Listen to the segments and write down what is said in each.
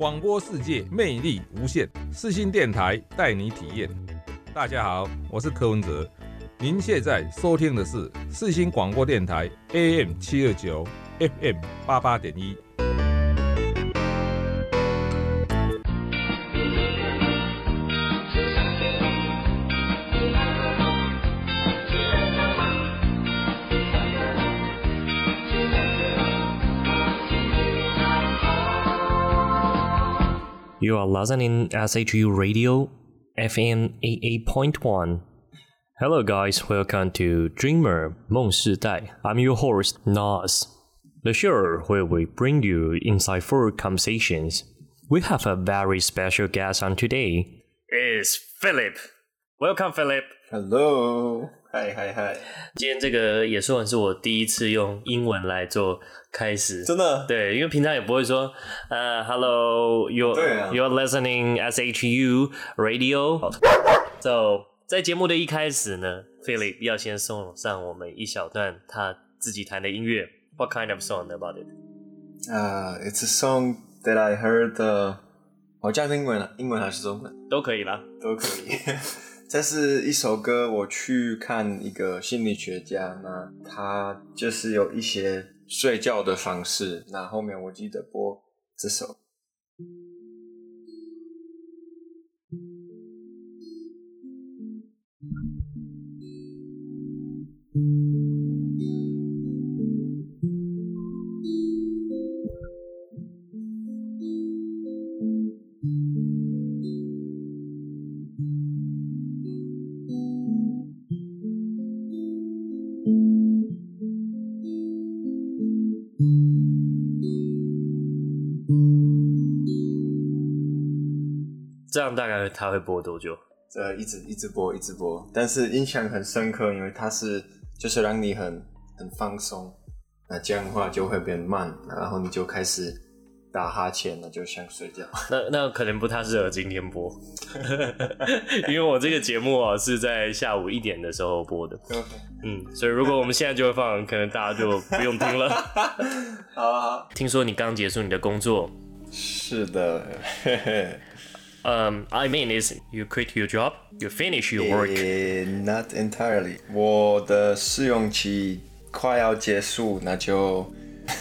广播世界魅力无限，四新电台带你体验。大家好，我是柯文哲。您现在收听的是四新广播电台 AM 七二九 FM 八八点一。You are listening SHU Radio FM 88.1. Hello, guys. Welcome to Dreamer 梦世代. I'm your host, Nas. The show where we bring you insightful conversations. We have a very special guest on today. Is Philip. Welcome, Philip. Hello. Hi, hi, hi. 今天这个也算是我第一次用英文来做开始，真的？对，因为平常也不会说，呃、uh,，Hello，you're、啊、you're listening SHU Radio。So，在节目的一开始呢，Philip 要先送上我们一小段他自己弹的音乐。What kind of song about it？啊、uh,，It's a song that I heard、uh,。我讲英文了，英文还是中文？都可以啦，都可以。这是一首歌，我去看一个心理学家，那他就是有一些睡觉的方式，那后面我记得播这首。这样大概他会播多久？这一直一直播，一直播，但是印象很深刻，因为它是就是让你很很放松，那这样的话就会变慢，然后你就开始打哈欠，那就想睡觉。那 那可能不太适合今天播，因为我这个节目啊是在下午一点的时候播的。嗯，所以如果我们现在就会放，可能大家就不用听了。好好，听说你刚结束你的工作？是的。Um, I mean, is you quit your job, you finish your work? Uh, not entirely. 我的试用期快要结束，那就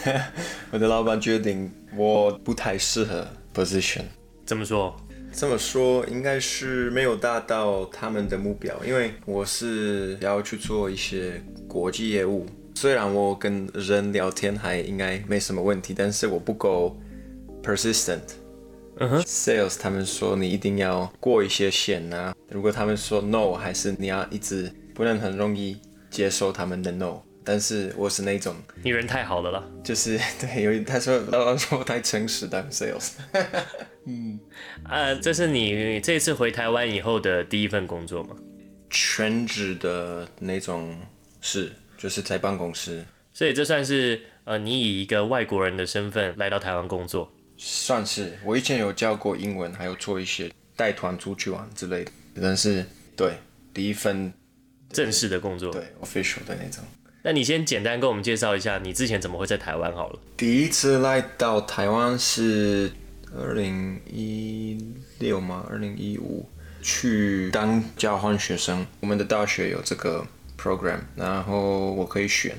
我的老板决定我不太适合 position。怎么说？这么说应该是没有达到他们的目标，因为我是要去做一些国际业务。虽然我跟人聊天还应该没什么问题，但是我不够 persistent。嗯哼，Sales 他们说你一定要过一些线啊。如果他们说 No，还是你要一直不能很容易接受他们的 No。但是我是那种，你人太好了啦，就是 对，有他说老板说我太诚实当 Sales。嗯，啊，这是你这次回台湾以后的第一份工作吗？全职的那种是，就是在办公室。所以这算是呃，你以一个外国人的身份来到台湾工作。算是，我以前有教过英文，还有做一些带团出去玩之类的。但是，对，第一份正式的工作，对，official 的那种。那你先简单跟我们介绍一下，你之前怎么会在台湾好了？第一次来到台湾是二零一六吗？二零一五去当交换学生，我们的大学有这个 program，然后我可以选。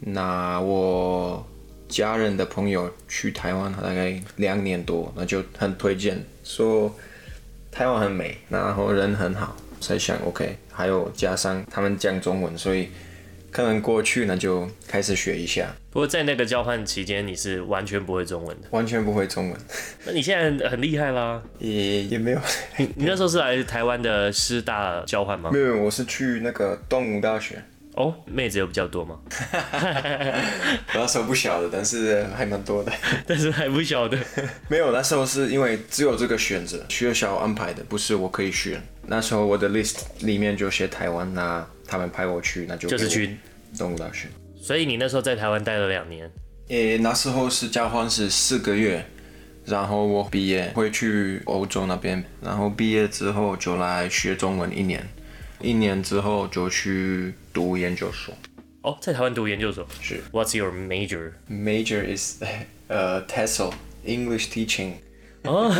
那我。家人的朋友去台湾大概两年多，那就很推荐，说台湾很美，然后人很好，才想 OK。还有加上他们讲中文，所以可能过去那就开始学一下。不过在那个交换期间，你是完全不会中文的，完全不会中文。那你现在很厉害啦，也也没有。你你那时候是来台湾的师大交换吗？没有，我是去那个东吴大学。哦，妹子有比较多吗？我那时候不晓得，但是还蛮多的。但是还不晓得。没有，那时候是因为只有这个选择，学校安排的，不是我可以选。那时候我的 list 里面就写台湾，那他们派我去，那就就是去东吴大学。所以你那时候在台湾待了两年。诶，那时候是交换是四个月，然后我毕业会去欧洲那边，然后毕业之后就来学中文一年。一年之后就去读研究所。哦，在台湾读研究所是。What's your major? Major is 呃、uh, TESOL English Teaching。哦，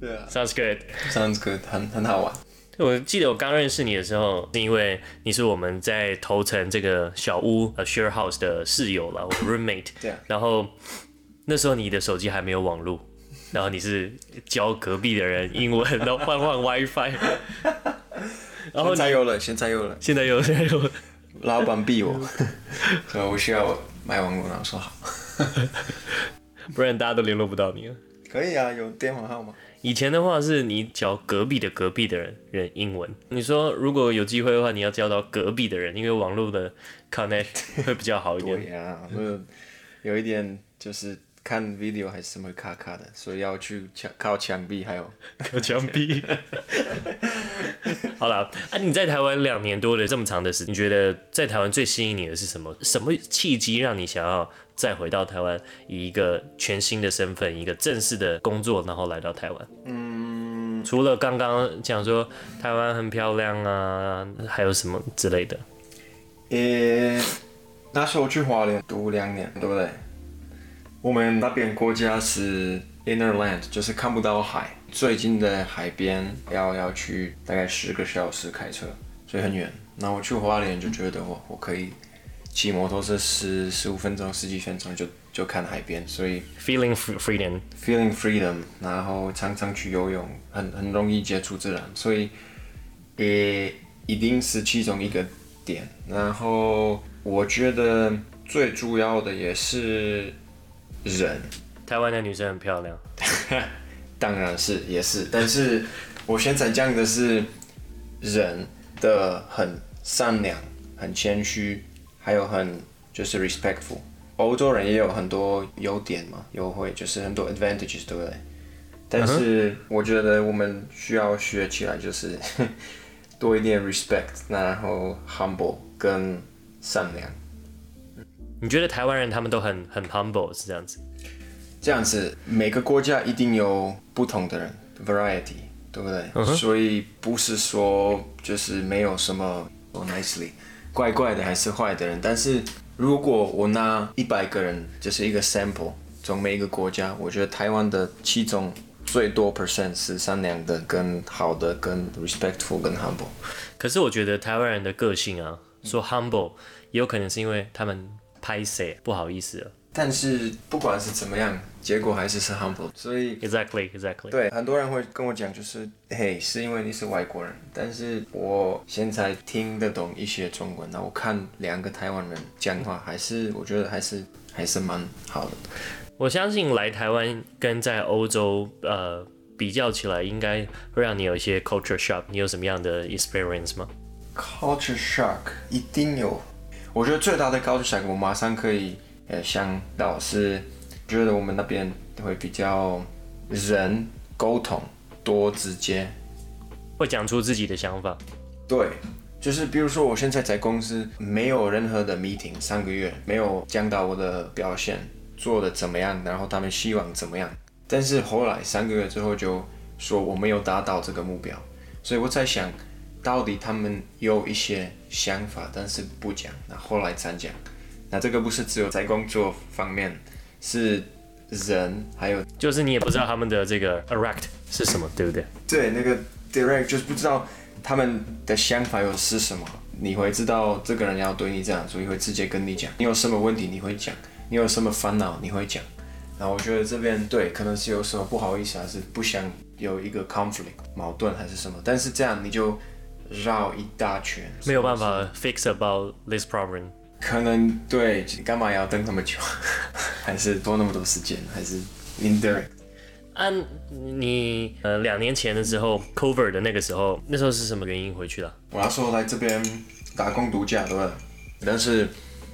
对啊，Sounds good。，Sounds good，很很好玩。我记得我刚认识你的时候，是因为你是我们在头城这个小屋呃 share house 的室友了，我 roommate。对啊然后那时候你的手机还没有网络，然后你是教隔壁的人英文，然后换换 WiFi。然后你现在有了，现在有了，现在有现在有，老板逼我，我需要买网络，然后说好。不然大家都联络不到你了。可以啊，有电话号码。以前的话是你教隔壁的隔壁的人人英文。你说如果有机会的话，你要教到隔壁的人，因为网络的 connect 会比较好一点。对呀、那个有一点就是看 video 还是会卡卡的，所以要去墙靠墙壁，还有靠墙壁。好了，啊，你在台湾两年多的这么长的时间，你觉得在台湾最吸引你的是什么？什么契机让你想要再回到台湾，以一个全新的身份，一个正式的工作，然后来到台湾？嗯，除了刚刚讲说台湾很漂亮啊，还有什么之类的？呃，那时候去花莲读两年，对不对？我们那边国家是 inner land，就是看不到海，最近的海边要要去大概十个小时开车，所以很远。那我去花莲就觉得我我可以骑摩托车十十五分钟、十几分钟就就看海边，所以 Feeling freedom，feeling freedom，然后常常去游泳，很很容易接触自然，所以也一定是其中一个点。然后我觉得最主要的也是人，台湾的女生很漂亮，当然是也是，但是我现在讲的是人的很善良、很谦虚，还有很就是 respectful。欧洲人也有很多优点嘛，优惠就是很多 advantages，对不对？但是我觉得我们需要学起来，就是 多一点 respect，然后 humble 跟善良。你觉得台湾人他们都很很 humble 是这样子？这样子，每个国家一定有不同的人，variety，对不对？Uh huh. 所以不是说就是没有什么 nicely 怪怪的还是坏的人。但是如果我拿一百个人，就是一个 sample，从每一个国家，我觉得台湾的其中最多 percent 是善良的、跟好的、跟 respectful、跟 humble。可是我觉得台湾人的个性啊，说 humble 也有可能是因为他们拍摄不好意思了。但是不管是怎么样，结果还是是 humble，所以 exactly exactly 对很多人会跟我讲，就是嘿，是因为你是外国人。但是我现在听得懂一些中文，那我看两个台湾人讲话，还是我觉得还是还是蛮好的。我相信来台湾跟在欧洲呃比较起来，应该会让你有一些 culture shock。你有什么样的 experience 吗？culture shock 一定有。我觉得最大的 culture shock，我马上可以。呃，想到是觉得我们那边会比较人沟通多直接，会讲出自己的想法。对，就是比如说我现在在公司没有任何的 meeting，三个月没有讲到我的表现做的怎么样，然后他们希望怎么样，但是后来三个月之后就说我没有达到这个目标，所以我在想到底他们有一些想法，但是不讲，那后来才讲。那这个不是只有在工作方面，是人还有，就是你也不知道他们的这个 direct 是什么，对不对？对，那个 direct 就是不知道他们的想法又是什么。你会知道这个人要对你这样，所以会直接跟你讲。你有什么问题你会讲，你有什么烦恼你会讲。然后我觉得这边对，可能是有时候不好意思，还是不想有一个 conflict 矛盾还是什么。但是这样你就绕一大圈，没有办法 fix about this problem。可能对，干嘛要等那么久？还是多那么多时间？还是 indirect？按、啊、你呃两年前的时候 cover 的那个时候，那时候是什么原因回去的？我那时候来这边打工度假，对吧？但是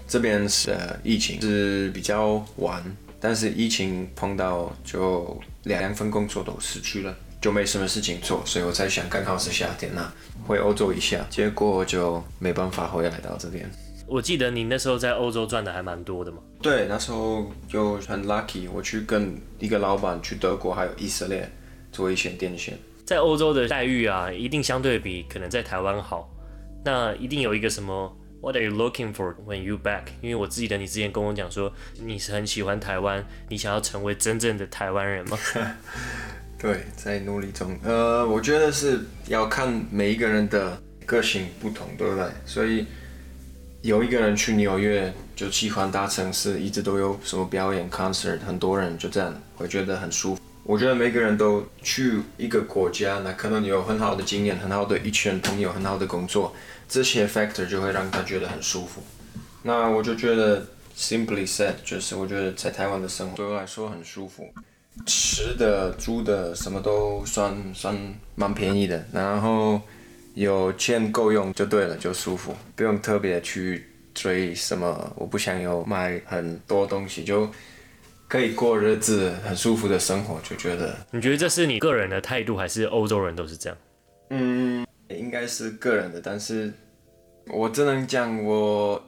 这边是、呃、疫情是比较晚，但是疫情碰到就两份工作都失去了，就没什么事情做，所以我在想，刚好是夏天呐、啊，回欧洲一下，结果就没办法回来到这边。我记得你那时候在欧洲赚的还蛮多的嘛。对，那时候就很 lucky，我去跟一个老板去德国还有以色列做一些电线。在欧洲的待遇啊，一定相对比可能在台湾好。那一定有一个什么 What are you looking for when you back？因为我记得你之前跟我讲说，你是很喜欢台湾，你想要成为真正的台湾人吗？对，在努力中。呃，我觉得是要看每一个人的个性不同，对不对？所以有一个人去纽约就喜欢大城市，一直都有什么表演 concert，很多人就这样会觉得很舒服。我觉得每个人都去一个国家，那可能有很好的经验，很好的一群朋友，很好的工作。这些 factor 就会让他觉得很舒服。那我就觉得，simply said，就是我觉得在台湾的生活对我来说很舒服，吃的、住的什么都算算蛮便宜的，然后有钱够用就对了，就舒服，不用特别去追什么。我不想有买很多东西，就可以过日子，很舒服的生活，就觉得。你觉得这是你个人的态度，还是欧洲人都是这样？嗯。应该是个人的，但是我只能讲我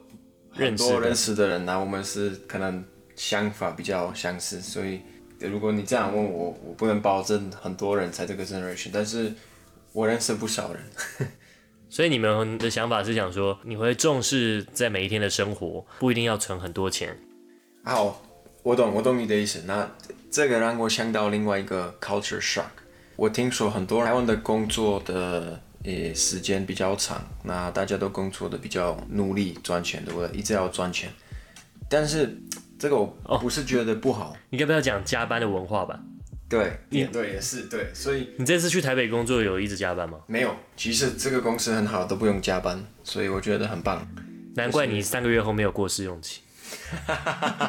很多认识的人呢，我们是可能想法比较相似，所以如果你这样问我，我不能保证很多人在这个 generation，但是我认识不少人。所以你们的想法是想说，你会重视在每一天的生活，不一定要存很多钱。好，我懂，我懂你的意思。那这个让我想到另外一个 culture shock。我听说很多台湾的工作的。呃时间比较长，那大家都工作的比较努力赚钱，对不对？一直要赚钱，但是这个我不是觉得不好。哦、你该不要讲加班的文化吧？对，也对，也是对。所以你这次去台北工作有一直加班吗？没有，其实这个公司很好，都不用加班，所以我觉得很棒。难怪你三个月后没有过试用期。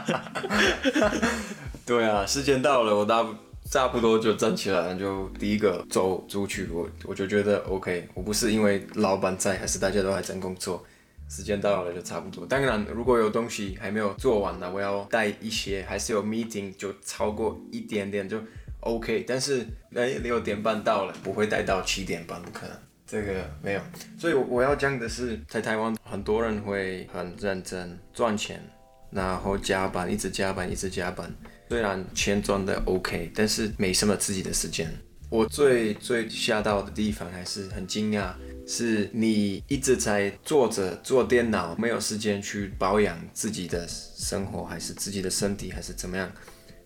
对啊，时间到了，我大。差不多就站起来，就第一个走出去，我我就觉得 OK。我不是因为老板在，还是大家都还在工作，时间到了就差不多。当然，如果有东西还没有做完呢，我要带一些，还是有 meeting 就超过一点点就 OK。但是哎，六点半到了，不会带到七点半，不可能，这个没有。所以我我要讲的是，在台湾很多人会很认真赚钱，然后加班，一直加班，一直加班。虽然钱赚的 OK，但是没什么自己的时间。我最最吓到的地方还是很惊讶，是你一直在坐着做电脑，没有时间去保养自己的生活，还是自己的身体，还是怎么样？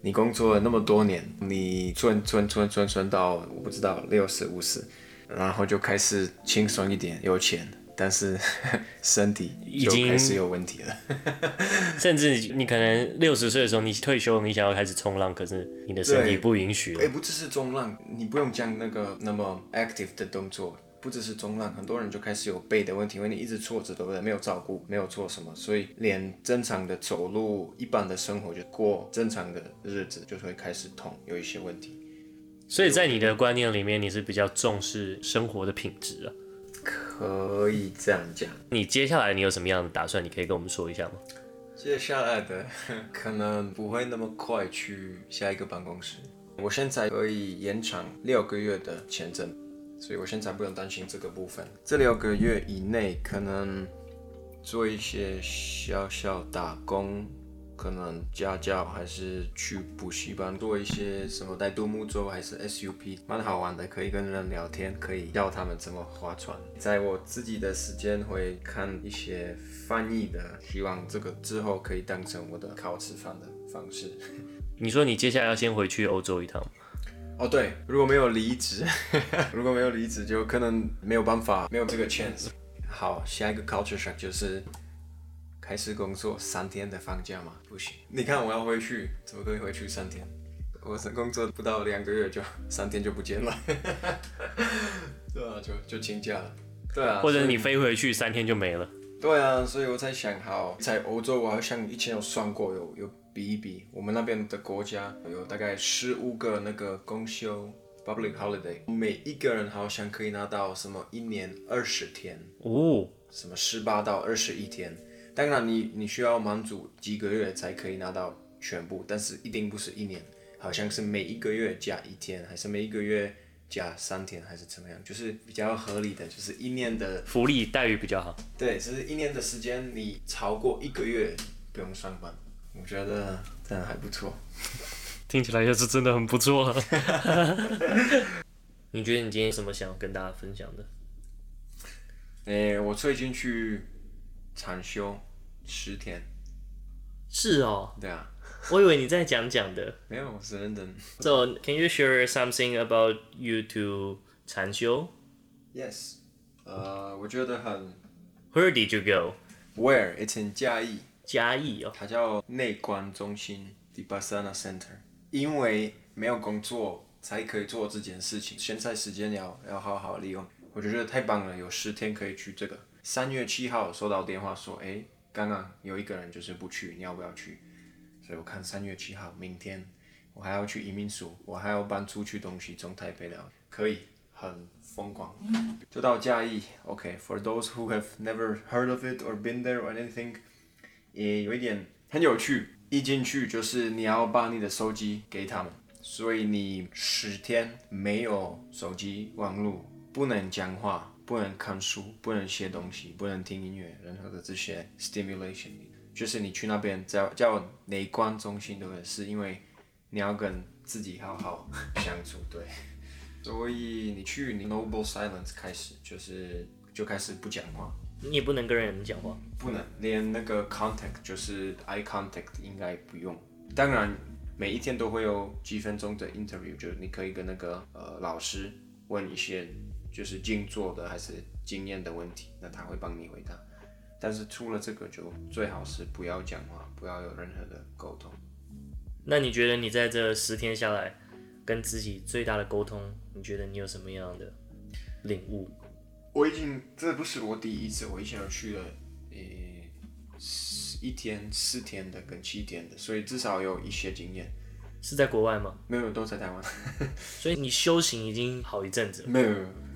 你工作了那么多年，你存存存存存到我不知道六十五十，然后就开始轻松一点，有钱。但是 身体已经开始有问题了，甚至你可能六十岁的时候，你退休，你想要开始冲浪，可是你的身体不允许。哎，不只是冲浪，你不用讲那个那么 active 的动作，不只是冲浪，很多人就开始有背的问题，因为你一直坐着，对不对？没有照顾，没有做什么，所以连正常的走路、一般的生活就过正常的日子，就会开始痛，有一些问题。所以在你的观念里面，你是比较重视生活的品质啊。可以这样讲。你接下来你有什么样的打算？你可以跟我们说一下吗？接下来的可能不会那么快去下一个办公室。我现在可以延长六个月的签证，所以我现在不用担心这个部分。这六个月以内可能做一些小小打工。可能家教还是去补习班做一些什么带独木舟还是 SUP，蛮好玩的，可以跟人聊天，可以教他们怎么划船。在我自己的时间会看一些翻译的，希望这个之后可以当成我的考吃饭的方式。你说你接下来要先回去欧洲一趟？哦，对，如果没有离职，如果没有离职，就可能没有办法，没有这个 chance。好，下一个 culture shock 就是。开始工作三天的放假吗？不行，你看我要回去，怎么可以回去三天？我是工作不到两个月就三天就不见了，对啊，就就请假了，对啊，或者你飞回去三天就没了，对啊，所以我在想，好，在欧洲我好像以前有算过，有有比一比，我们那边的国家有大概十五个那个公休 public holiday，每一个人好像可以拿到什么一年二十天哦，什么十八到二十一天。当然你，你你需要满足几个月才可以拿到全部，但是一定不是一年，好像是每一个月加一天，还是每一个月加三天，还是怎么样？就是比较合理的，就是一年的福利待遇比较好。对，就是一年的时间，你超过一个月不用上班，我觉得这样还不错。听起来也是真的很不错啊。你觉得你今天有什么想要跟大家分享的？诶，我最近去。禅修十天。是哦。对啊。我以为你在讲讲的。没有，我是认真。So can you share something about you to 禅修？Yes。呃，我觉得很。Where did you go? Where? It's in 嘉义。嘉义哦。它叫内观中心 Vipassana Center。因为没有工作才可以做这件事情，现在时间要要好好利用。我觉得太棒了，有十天可以去这个。三月七号收到电话说，哎，刚刚有一个人就是不去，你要不要去？所以我看三月七号，明天我还要去移民署，我还要搬出去东西，从台北了，可以很疯狂，就到嘉义。OK，for、those who have never heard of it or been there or anything，也有一点很有趣。一进去就是你要把你的手机给他们，所以你十天没有手机、网络，不能讲话，不能看书，不能写东西，不能听音乐，任何的这些 stimulation。就是你去那边叫叫内观中心，对不对？是因为你要跟自己好好相处，对。所以你去你 noble silence 开始，就是就开始不讲话。你也不能跟人讲话。不能，连那个 contact 就是 eye contact 应该不用。当然，每一天都会有几分钟的 interview，就是你可以跟那个呃老师问一些就是静坐的还是经验的问题，那他会帮你回答。但是出了这个，就最好是不要讲话，不要有任何的沟通。那你觉得你在这十天下来，跟自己最大的沟通，你觉得你有什么样的领悟？我已经，这不是我第一次，我以前有去了，呃，一天、四天的跟七天的，所以至少有一些经验。是在国外吗？没有，都在台湾。所以你修行已经好一阵子了。没有，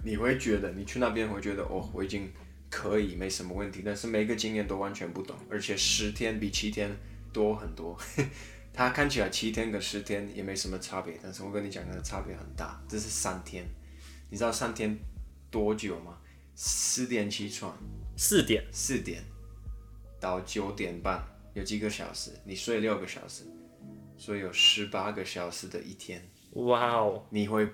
你会觉得你去那边会觉得哦，我已经。可以，没什么问题，但是每个经验都完全不同，而且十天比七天多很多。它看起来七天跟十天也没什么差别，但是我跟你讲，那个差别很大。这是三天，你知道三天多久吗？四点起床，四点，四点到九点半，有几个小时？你睡六个小时，所以有十八个小时的一天。哇哦，你会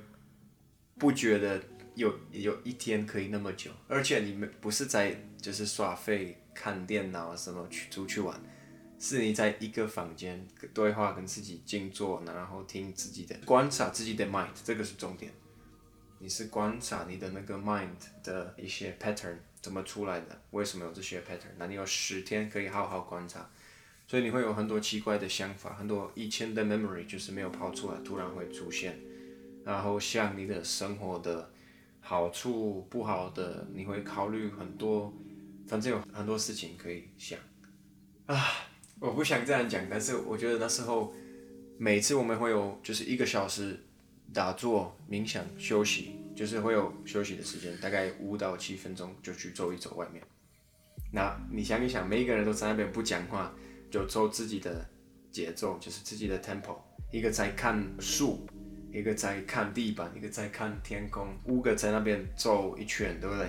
不觉得？有有一天可以那么久，而且你们不是在就是耍废看电脑什么去出去玩，是你在一个房间对话，跟自己静坐，然后听自己的观察自己的 mind，这个是重点。你是观察你的那个 mind 的一些 pattern 怎么出来的，为什么有这些 pattern？那你有十天可以好好观察，所以你会有很多奇怪的想法，很多以前的 memory 就是没有跑出来，突然会出现，然后像你的生活的。好处不好的，你会考虑很多，反正有很多事情可以想啊。我不想这样讲，但是我觉得那时候每次我们会有就是一个小时打坐、冥想、休息，就是会有休息的时间，大概五到七分钟就去走一走外面。那你想一想，每一个人都在那边不讲话，就走自己的节奏，就是自己的 tempo，一个在看树。一个在看地板，一个在看天空，五个在那边走一圈，对不对？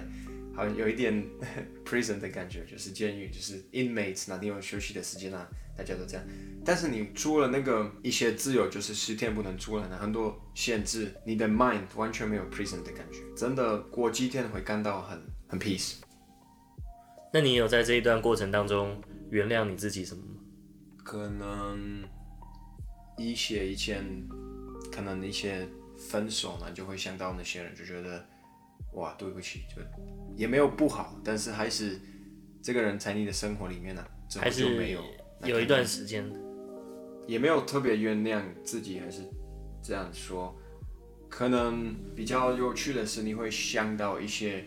好像有一点 prison 的感觉，就是监狱，就是 inmates，那你有休息的时间啊，大家都这样。但是你除了那个一些自由，就是十天不能出来的很多限制，你的 mind 完全没有 prison 的感觉，真的过几天会感到很很 peace。那你有在这一段过程当中原谅你自己什么吗？可能一些以前。可能一些分手呢，就会想到那些人，就觉得哇，对不起，就也没有不好，但是还是这个人在你的生活里面呢、啊，之后就没有有一段时间，也没有特别原谅自己，还是这样说。可能比较有趣的是，你会想到一些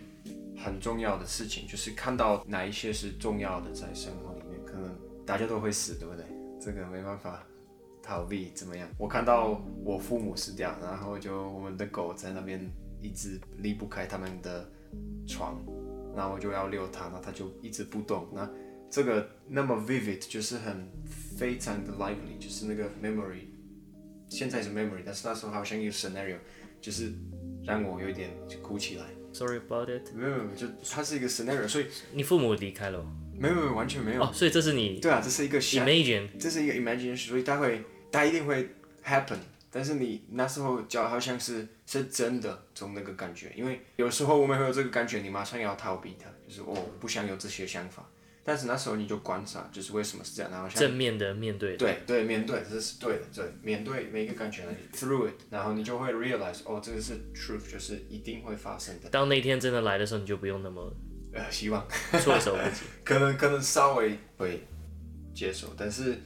很重要的事情，就是看到哪一些是重要的在生活里面，可能大家都会死，对不对？这个没办法。逃避怎么样？我看到我父母死掉，然后就我们的狗在那边一直离不开他们的床，然后我就要遛它，那它就一直不动。那这个那么 vivid，就是很非常的 lively，就是那个 memory，现在是 memory，但是那时候好像有 scenario，就是让我有一点哭起来。Sorry about it。没有，就它是一个 scenario，所以你父母离开了？没有，没有，完全没有。哦，所以这是你？对啊，这是一个 imagine，这是一个 imagination，所以待会。它一定会 happen，但是你那时候就好像是是真的，从那个感觉，因为有时候我们会有这个感觉，你马上要逃避它，就是我不想有这些想法，但是那时候你就观察，就是为什么是这样，然后像正面的面对。的，对对面对，这是对的，对面对每一个感觉，through it，然后你就会 realize，哦，这个是 truth，就是一定会发生的。当那天真的来的时候，你就不用那么呃希望。措手不及，可能可能稍微会接受，但是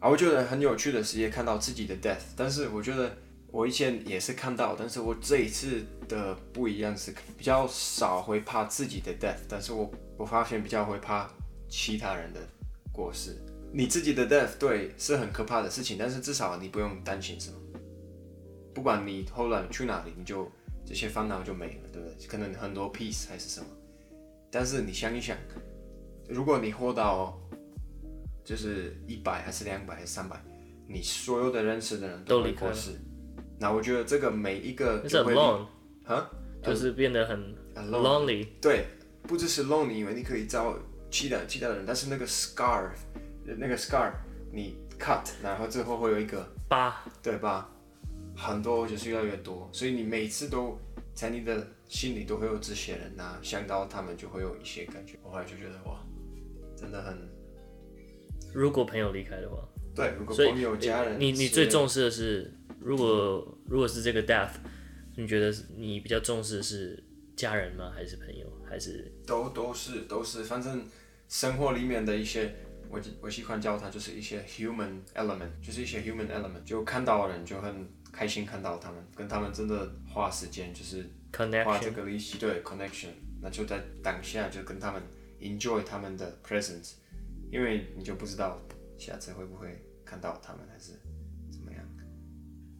啊，我觉得很有趣的是也看到自己的 death，但是我觉得我以前也是看到，但是我这一次的不一样是比较少会怕自己的 death，但是我。我发现比较会怕其他人的过世，你自己的 death 对是很可怕的事情，但是至少你不用担心什么，不管你后来去哪里，你就这些烦恼就没了，对不对？可能很多 peace 还是什么，但是你想一想，如果你活到就是一百还是两百还是三百，你所有的认识的人都离过世，那我觉得这个每一个就会啊，就是变得很 lonely，对。不只是 lonely，因为你可以找其他其他的人，但是那个 scar，那个 scar，你 cut，然后最后会有一个疤，对吧？很多就是越来越多，所以你每次都在你的心里都会有这些人呐、啊，想到他们就会有一些感觉。我后来就觉得哇，真的很。如果朋友离开的话，对，如果朋友家人，你你最重视的是，如果如果是这个 death，你觉得你比较重视的是？家人吗？还是朋友？还是都都是都是，反正生活里面的一些，我我喜欢叫它就是一些 human element，就是一些 human element，就看到人就很开心看到他们，跟他们真的花时间就是花这个力气，对 connection，那就在当下就跟他们 enjoy 他们的 presence，因为你就不知道下次会不会看到他们还是怎么样，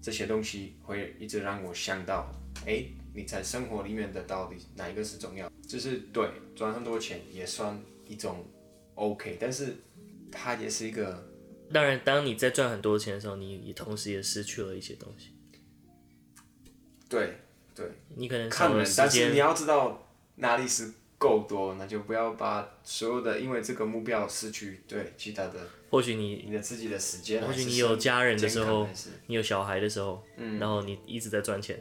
这些东西会一直让我想到，哎。你在生活里面的到底哪一个是重要？就是对赚很多钱也算一种 OK，但是它也是一个。当然，当你在赚很多钱的时候，你你同时也失去了一些东西。对对，你可能看人，但是你要知道哪里是够多，那就不要把所有的因为这个目标失去对其他的。或许你你的自己的时间，或许你有家人的时候，你有小孩的时候，嗯，然后你一直在赚钱，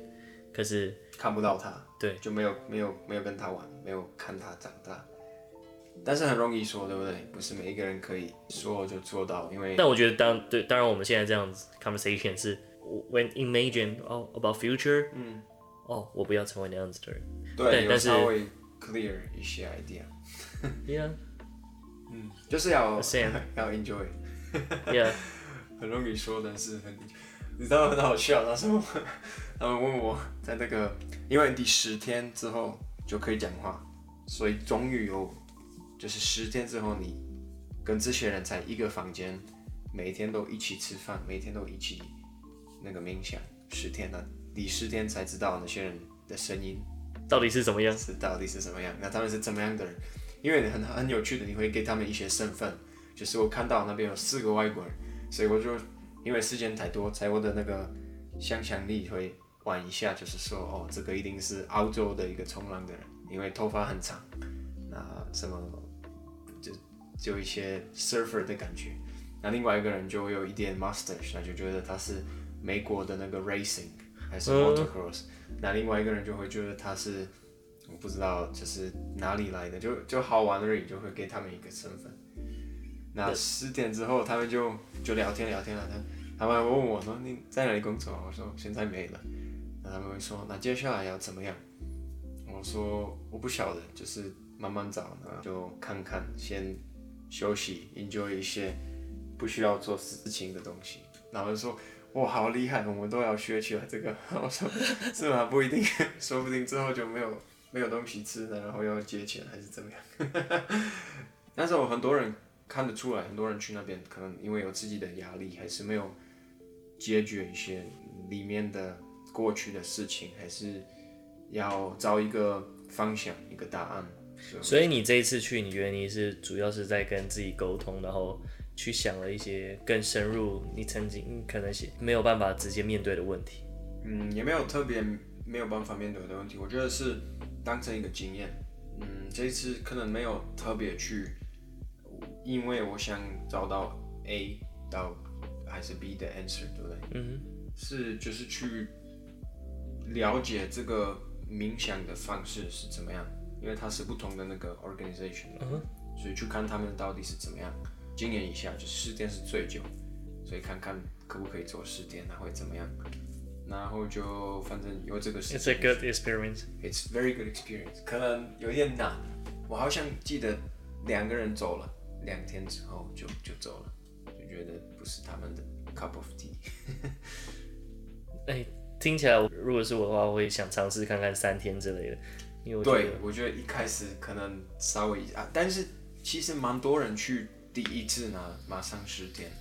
可是。看不到他，对，就没有没有没有跟他玩，没有看他长大，但是很容易说，对不对？不是每一个人可以说就做到，因为。但我觉得当对，当然我们现在这样子 conversation 是 when imagine oh about future，嗯，哦，我不要成为那样子的人，对，但是 clear 一些 idea，yeah，嗯，就是要 要 enjoy，yeah，很容易说，但是很。你知道很好笑，那时候 他们问我在那个，因为第十天之后就可以讲话，所以终于有，就是十天之后你跟这些人在一个房间，每天都一起吃饭，每天都一起那个冥想，十天了，第十天才知道那些人的声音到底是什么样，是到底是什么样，那他们是怎么样的人？因为很很有趣的，你会给他们一些身份，就是我看到那边有四个外国人，所以我就。因为时间太多，在我的那个想象力会玩一下，就是说，哦，这个一定是澳洲的一个冲浪的人，因为头发很长，那什么就就一些 surfer 的感觉。那另外一个人就有一点 mustache，那就觉得他是美国的那个 racing 还是 motocross。那另外一个人就会觉得他是我不知道，就是哪里来的，就就好玩而已，就会给他们一个身份。那十点之后，他们就就聊天聊天了，他。他们问我说：“你在哪里工作？”我说：“现在没了。”那他们会说：“那接下来要怎么样？”我说：“我不晓得，就是慢慢找，就看看，先休息，enjoy 一些不需要做事情的东西。”然后就说：“我，好厉害，我们都要学起来这个。”我说：“是吗？不一定，说不定之后就没有没有东西吃了，然后要借钱还是怎么样？” 但是我很多人看得出来，很多人去那边可能因为有自己的压力，还是没有。解决一些里面的过去的事情，还是要找一个方向、一个答案。所以你这一次去，你觉得你是主要是在跟自己沟通，然后去想了一些更深入你曾经可能是没有办法直接面对的问题。嗯，也没有特别没有办法面对的问题，我觉得是当成一个经验。嗯，这一次可能没有特别去，因为我想找到 A 到。还是 B 的 answer，对不对？嗯，是就是去了解这个冥想的方式是怎么样，因为它是不同的那个 organization，嗯哼，所以去看他们到底是怎么样，经验一下，就十天是最久，所以看看可不可以做十天，那会怎么样？然后就反正有这个事情。It's a good experience. It's very good experience. 可能有点难，我好像记得两个人走了，两天之后就就走了，就觉得不是他们的 cup of tea。哎，听起来如果是我的话，我会想尝试看看三天之类的。因为我对，我觉得一开始可能稍微啊，但是其实蛮多人去第一次呢，马上十天，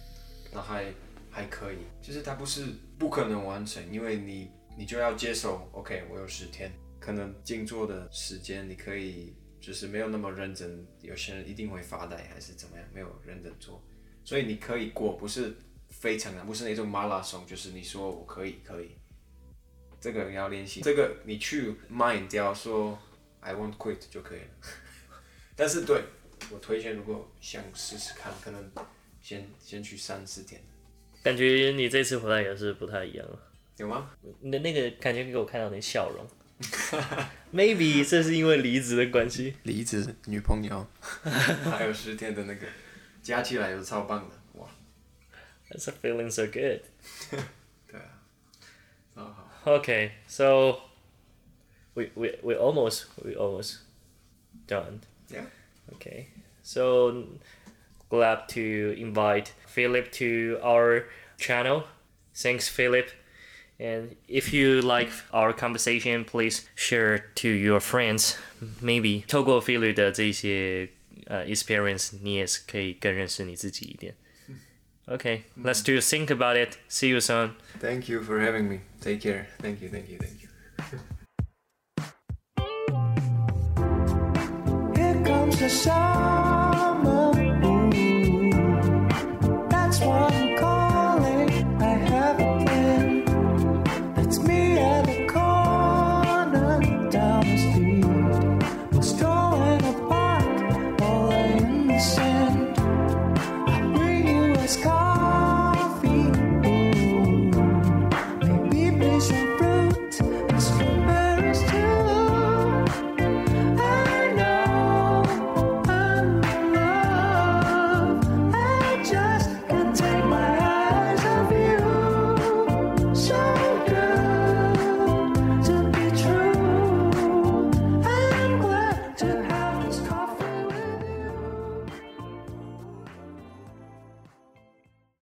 那还还可以，就是它不是不可能完成，因为你你就要接受，OK，我有十天，可能静坐的时间你可以就是没有那么认真，有些人一定会发呆还是怎么样，没有认真做，所以你可以过，不是非常难，不是那种马拉松，就是你说我可以可以。这个要练习，这个你去 mind 掉说 I won't quit 就可以了。但是对我推荐，如果想试试看，可能先先去三四天。感觉你这次回来也是不太一样了，有吗？你的那个感觉给我看到你的笑容。Maybe 这是因为离职的关系。离职女朋友，还有十天的那个，加起来是超棒的，哇！That's a feeling so good 对啊，好好。Okay, so we we we almost we almost done. Yeah. Okay, so glad to invite Philip to our channel. Thanks, Philip. And if you like our conversation, please share to your friends. Maybe 透过 Philip 的这些呃 experience，你也是可以更认识你自己一点。Okay, let's do think about it. See you soon. Thank you for having me. Take care. Thank you, thank you, thank you. comes the sun.